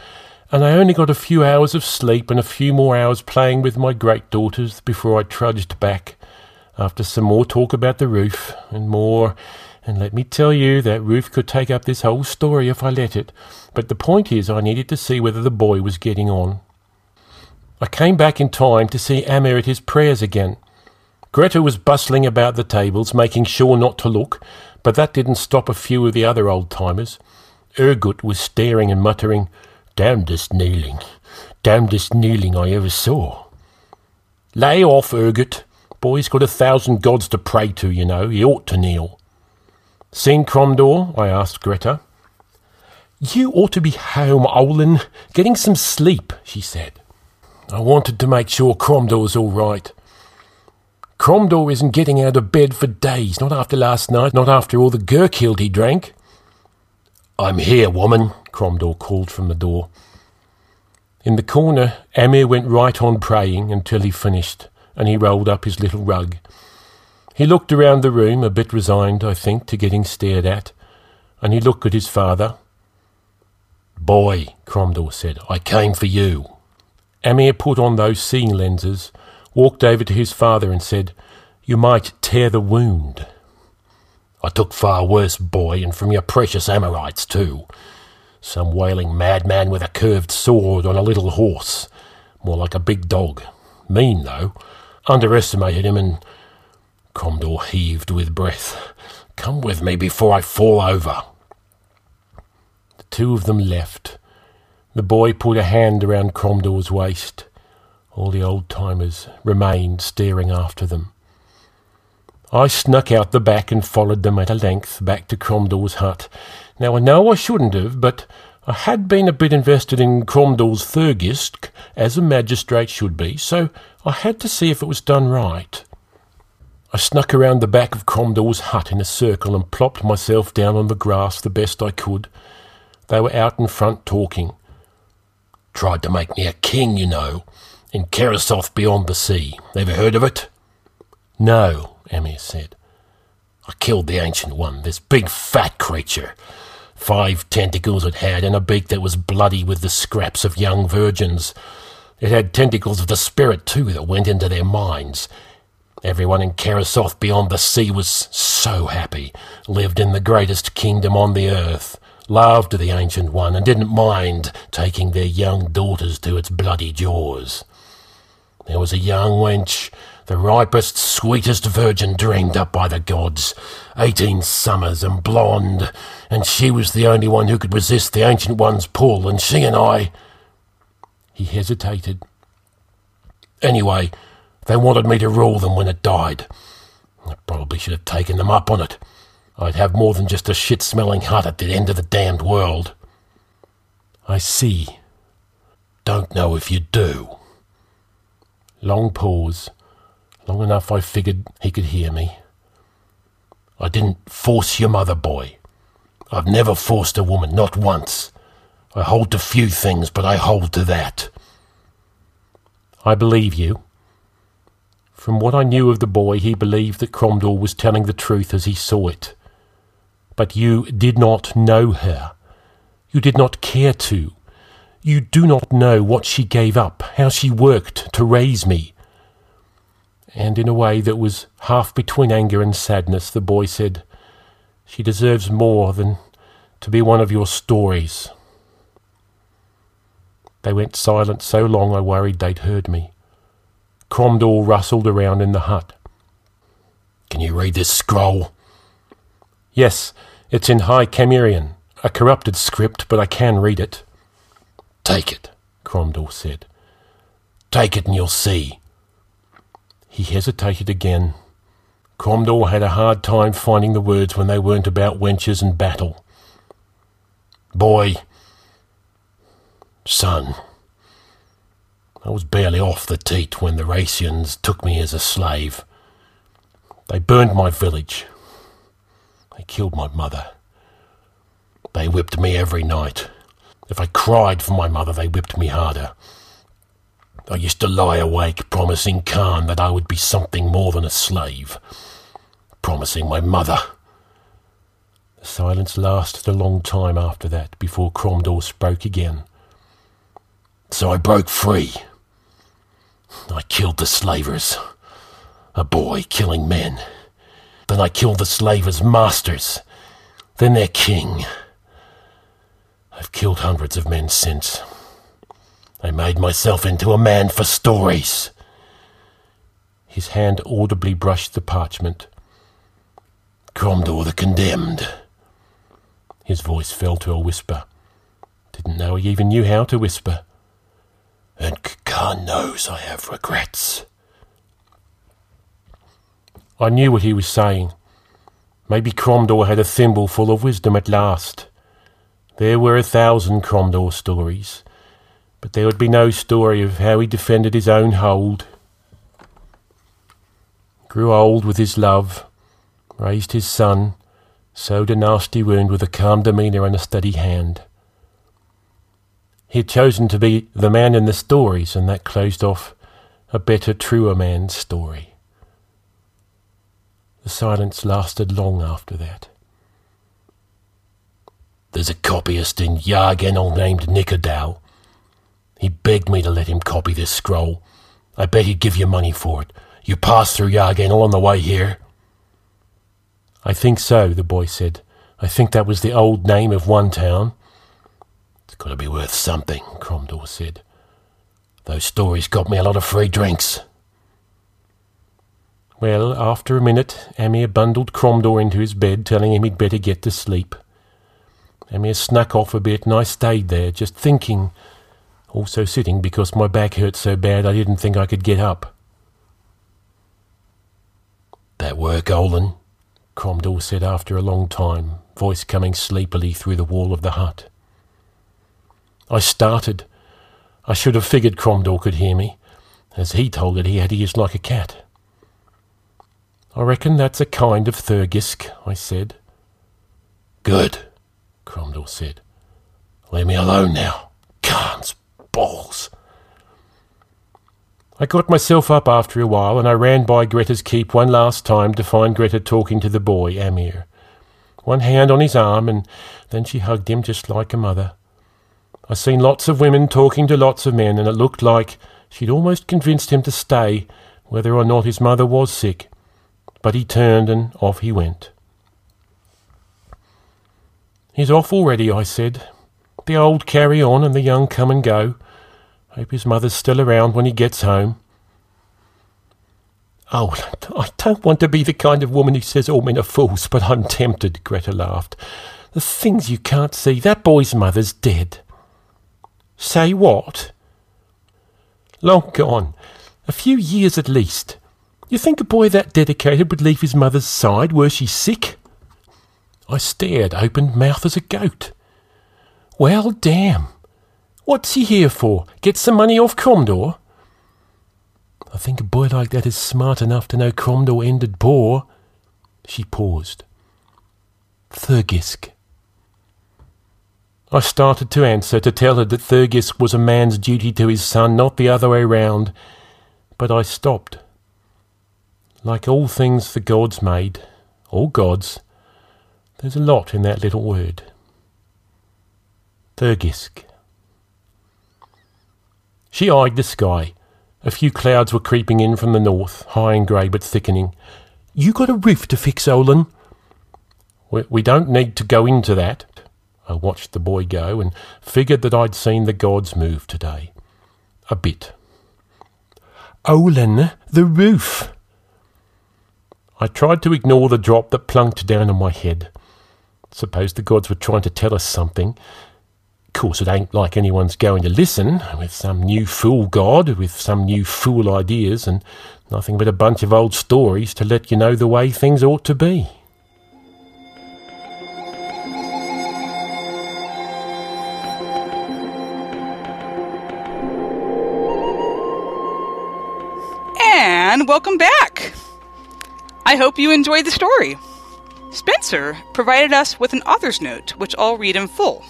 and I only got a few hours of sleep and a few more hours playing with my great daughters before I trudged back, after some more talk about the roof, and more and let me tell you, that roof could take up this whole story if I let it. But the point is, I needed to see whether the boy was getting on. I came back in time to see Amir at his prayers again. Greta was bustling about the tables, making sure not to look, but that didn't stop a few of the other old timers. Ergut was staring and muttering, Damnedest kneeling, damnedest kneeling I ever saw. Lay off, Ergut. Boy's got a thousand gods to pray to, you know. He ought to kneel. Seen Cromdor? I asked Greta. You ought to be home, Olin, getting some sleep, she said. I wanted to make sure Cromdor's all right. Cromdor isn't getting out of bed for days, not after last night, not after all the Gurkhild he drank. I'm here, woman, Cromdor called from the door. In the corner, Amir went right on praying until he finished, and he rolled up his little rug. He looked around the room, a bit resigned, I think, to getting stared at, and he looked at his father. Boy, Cromdor said, I came for you. Amir put on those seeing lenses, walked over to his father, and said, You might tear the wound. I took far worse, boy, and from your precious Amorites, too. Some wailing madman with a curved sword on a little horse, more like a big dog. Mean, though. Underestimated him and Cromdor heaved with breath. Come with me before I fall over. The two of them left. The boy put a hand around Cromdor's waist. All the old timers remained staring after them. I snuck out the back and followed them at a length back to Cromdor's hut. Now I know I shouldn't have, but I had been a bit invested in Cromdor's Thurgisk, as a magistrate should be, so I had to see if it was done right. I snuck around the back of Cromdor's hut in a circle and plopped myself down on the grass the best I could. They were out in front talking. Tried to make me a king, you know, in Kerasoth beyond the sea. Ever heard of it? No, Amir said. I killed the Ancient One, this big fat creature. Five tentacles it had, and a beak that was bloody with the scraps of young virgins. It had tentacles of the spirit, too, that went into their minds Everyone in Kerasoth beyond the sea was so happy, lived in the greatest kingdom on the earth, loved the Ancient One, and didn't mind taking their young daughters to its bloody jaws. There was a young wench, the ripest, sweetest virgin dreamed up by the gods, eighteen summers and blonde, and she was the only one who could resist the Ancient One's pull, and she and I. He hesitated. Anyway, They wanted me to rule them when it died. I probably should have taken them up on it. I'd have more than just a shit smelling hut at the end of the damned world. I see. Don't know if you do. Long pause. Long enough I figured he could hear me. I didn't force your mother, boy. I've never forced a woman, not once. I hold to few things, but I hold to that. I believe you. From what I knew of the boy, he believed that Cromdor was telling the truth as he saw it. But you did not know her. You did not care to. You do not know what she gave up, how she worked to raise me. And in a way that was half between anger and sadness, the boy said, She deserves more than to be one of your stories. They went silent so long I worried they'd heard me. Cromdor rustled around in the hut. Can you read this scroll? Yes, it's in High Camerian, a corrupted script, but I can read it. Take it, Cromdor said. Take it and you'll see. He hesitated again. Cromdor had a hard time finding the words when they weren't about wenches and battle. Boy, son, I was barely off the teat when the Racians took me as a slave. They burned my village. They killed my mother. They whipped me every night. If I cried for my mother, they whipped me harder. I used to lie awake promising Khan that I would be something more than a slave. Promising my mother. The silence lasted a long time after that before Cromdor spoke again. So I broke free. I killed the slavers. A boy killing men. Then I killed the slavers' masters. Then their king. I've killed hundreds of men since. I made myself into a man for stories. His hand audibly brushed the parchment. Cromdor the Condemned. His voice fell to a whisper. Didn't know he even knew how to whisper. And God knows I have regrets. I knew what he was saying. Maybe Cromdor had a thimble full of wisdom at last. There were a thousand Cromdor stories, but there would be no story of how he defended his own hold. Grew old with his love, raised his son, sewed a nasty wound with a calm demeanour and a steady hand. He had chosen to be the man in the stories, and that closed off a better, truer man's story. The silence lasted long after that. There's a copyist in Yarganel named Nicodal. He begged me to let him copy this scroll. I bet he'd give you money for it. You passed through Yarganel on the way here? I think so, the boy said. I think that was the old name of one town. It's got to be worth something, Cromdor said. Those stories got me a lot of free drinks. Well, after a minute, Amir bundled Cromdor into his bed, telling him he'd better get to sleep. Amir snuck off a bit, and I stayed there, just thinking, also sitting because my back hurt so bad I didn't think I could get up. That work, Olin? Cromdor said after a long time, voice coming sleepily through the wall of the hut. I started. I should have figured Cromdor could hear me. As he told it, he had ears like a cat. I reckon that's a kind of Thurgisk, I said. Good. Cromdor said. Leave me alone now. Khan's balls. I got myself up after a while and I ran by Greta's keep one last time to find Greta talking to the boy, Amir. One hand on his arm and then she hugged him just like a mother. I seen lots of women talking to lots of men and it looked like she'd almost convinced him to stay whether or not his mother was sick. But he turned and off he went. He's off already, I said. The old carry on and the young come and go. Hope his mother's still around when he gets home. Oh, I don't want to be the kind of woman who says all men are fools, but I'm tempted, Greta laughed. The things you can't see. That boy's mother's dead. Say what? Long gone. A few years at least. You think a boy that dedicated would leave his mother's side were she sick? I stared open mouthed as a goat. Well, damn. What's he here for? Get some money off Cromdor? I think a boy like that is smart enough to know Cromdor ended poor. She paused. Thurgisk. I started to answer, to tell her that Thurgisk was a man's duty to his son, not the other way round. But I stopped. Like all things the gods made, all gods, there's a lot in that little word. Thurgisk. She eyed the sky. A few clouds were creeping in from the north, high and grey but thickening. You got a roof to fix, Olin? We, we don't need to go into that. I watched the boy go and figured that I'd seen the gods move today. A bit. Olin, the roof. I tried to ignore the drop that plunked down on my head. Suppose the gods were trying to tell us something. Of course, it ain't like anyone's going to listen, with some new fool god, with some new fool ideas, and nothing but a bunch of old stories to let you know the way things ought to be. And welcome back! I hope you enjoyed the story. Spencer provided us with an author's note, which I'll read in full.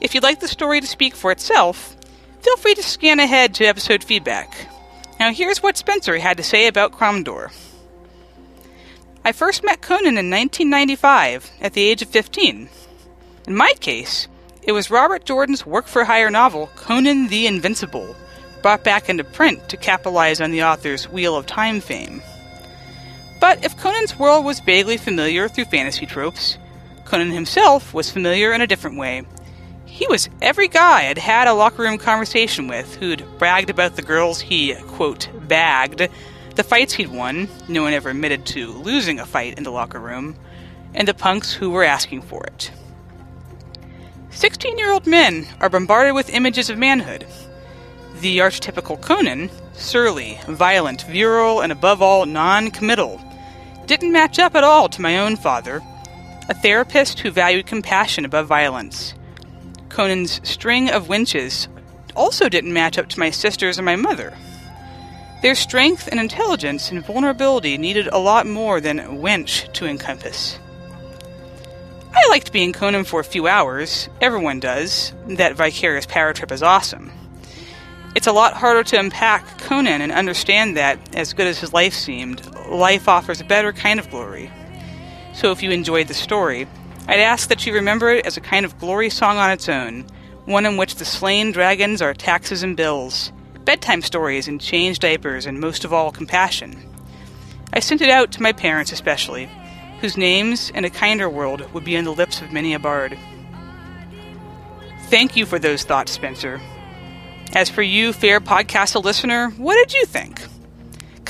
If you'd like the story to speak for itself, feel free to scan ahead to episode feedback. Now, here's what Spencer had to say about Cromdor. I first met Conan in 1995 at the age of 15. In my case, it was Robert Jordan's work for hire novel, Conan the Invincible, brought back into print to capitalize on the author's Wheel of Time fame. But if Conan's world was vaguely familiar through fantasy tropes, Conan himself was familiar in a different way. He was every guy I'd had a locker room conversation with who'd bragged about the girls he, quote, bagged, the fights he'd won, no one ever admitted to losing a fight in the locker room, and the punks who were asking for it. 16 year old men are bombarded with images of manhood. The archetypical Conan, surly, violent, virile, and above all non committal, didn't match up at all to my own father, a therapist who valued compassion above violence. Conan's string of winches also didn't match up to my sisters and my mother. Their strength and intelligence and vulnerability needed a lot more than winch to encompass. I liked being Conan for a few hours. Everyone does. That vicarious power trip is awesome. It's a lot harder to unpack Conan and understand that, as good as his life seemed, life offers a better kind of glory. So if you enjoyed the story, I'd ask that you remember it as a kind of glory song on its own, one in which the slain dragons are taxes and bills, bedtime stories and changed diapers, and most of all, compassion. I sent it out to my parents especially, whose names in a kinder world would be on the lips of many a bard. Thank you for those thoughts, Spencer. As for you, fair podcast listener, what did you think?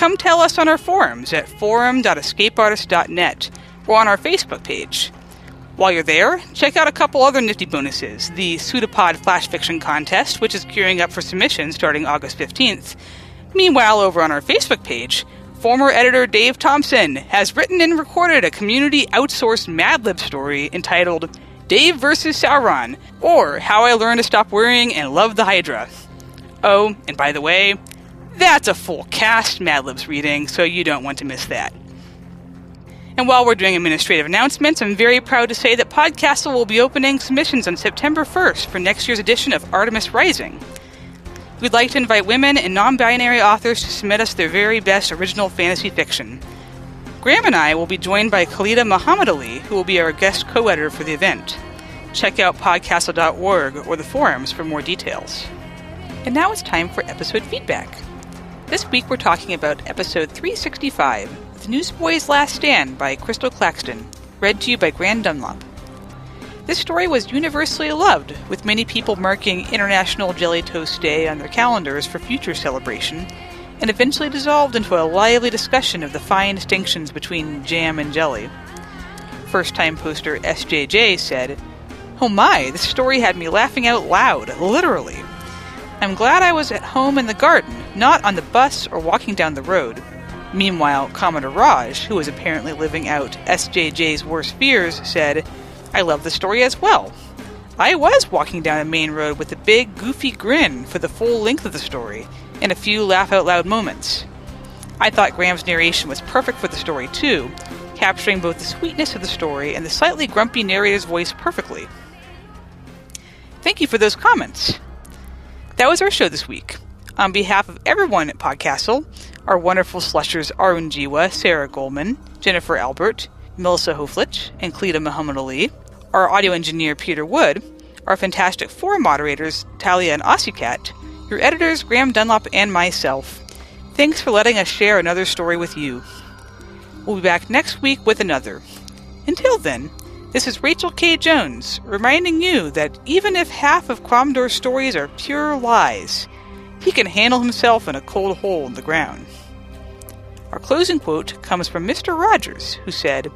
Come tell us on our forums at forum.escapeartist.net or on our Facebook page. While you're there, check out a couple other nifty bonuses the Pseudopod Flash Fiction Contest, which is gearing up for submission starting August 15th. Meanwhile, over on our Facebook page, former editor Dave Thompson has written and recorded a community outsourced Mad Lib story entitled Dave vs. Sauron, or How I Learned to Stop Worrying and Love the Hydra. Oh, and by the way, that's a full cast Mad Libs reading, so you don't want to miss that. And while we're doing administrative announcements, I'm very proud to say that Podcastle will be opening submissions on September 1st for next year's edition of Artemis Rising. We'd like to invite women and non binary authors to submit us their very best original fantasy fiction. Graeme and I will be joined by Khaalidah Muhammad Ali, who will be our guest co editor for the event. Check out podcastle.org or the forums for more details. And now it's time for episode feedback. This week we're talking about episode 365, The Newsboy's Last Stand by Krystal Claxton, read to you by Graeme Dunlop. This story was universally loved, with many people marking International Jelly Toast Day on their calendars for future celebration, and eventually dissolved into a lively discussion of the fine distinctions between jam and jelly. First time poster SJJ said, Oh my, this story had me laughing out loud, literally. I'm glad I was at home in the garden, not on the bus or walking down the road. Meanwhile, Commodore Raj, who was apparently living out SJJ's worst fears, said, I love the story as well. I was walking down a main road with a big, goofy grin for the full length of the story, and a few laugh out loud moments. I thought Graeme's narration was perfect for the story, too, capturing both the sweetness of the story and the slightly grumpy narrator's voice perfectly. Thank you for those comments. That was our show this week. On behalf of everyone at Podcastle, our wonderful slushers Arun Jiwa, Sarah Goldman, Jennifer Albert, Melissa Hoflich, and Cleta Muhammad Ali, our audio engineer Peter Wood, our fantastic four moderators Talia and Osicat, your editors Graeme Dunlop and myself. Thanks for letting us share another story with you. We'll be back next week with another. Until then, this is Rachel K. Jones, reminding you that even if half of Cromdor's stories are pure lies, he can handle himself in a cold hole in the ground. Our closing quote comes from Mr. Rogers, who said,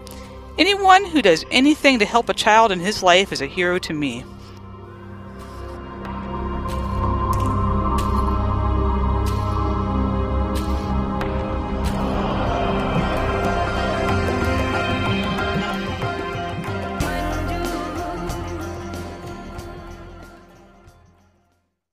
Anyone who does anything to help a child in his life is a hero to me.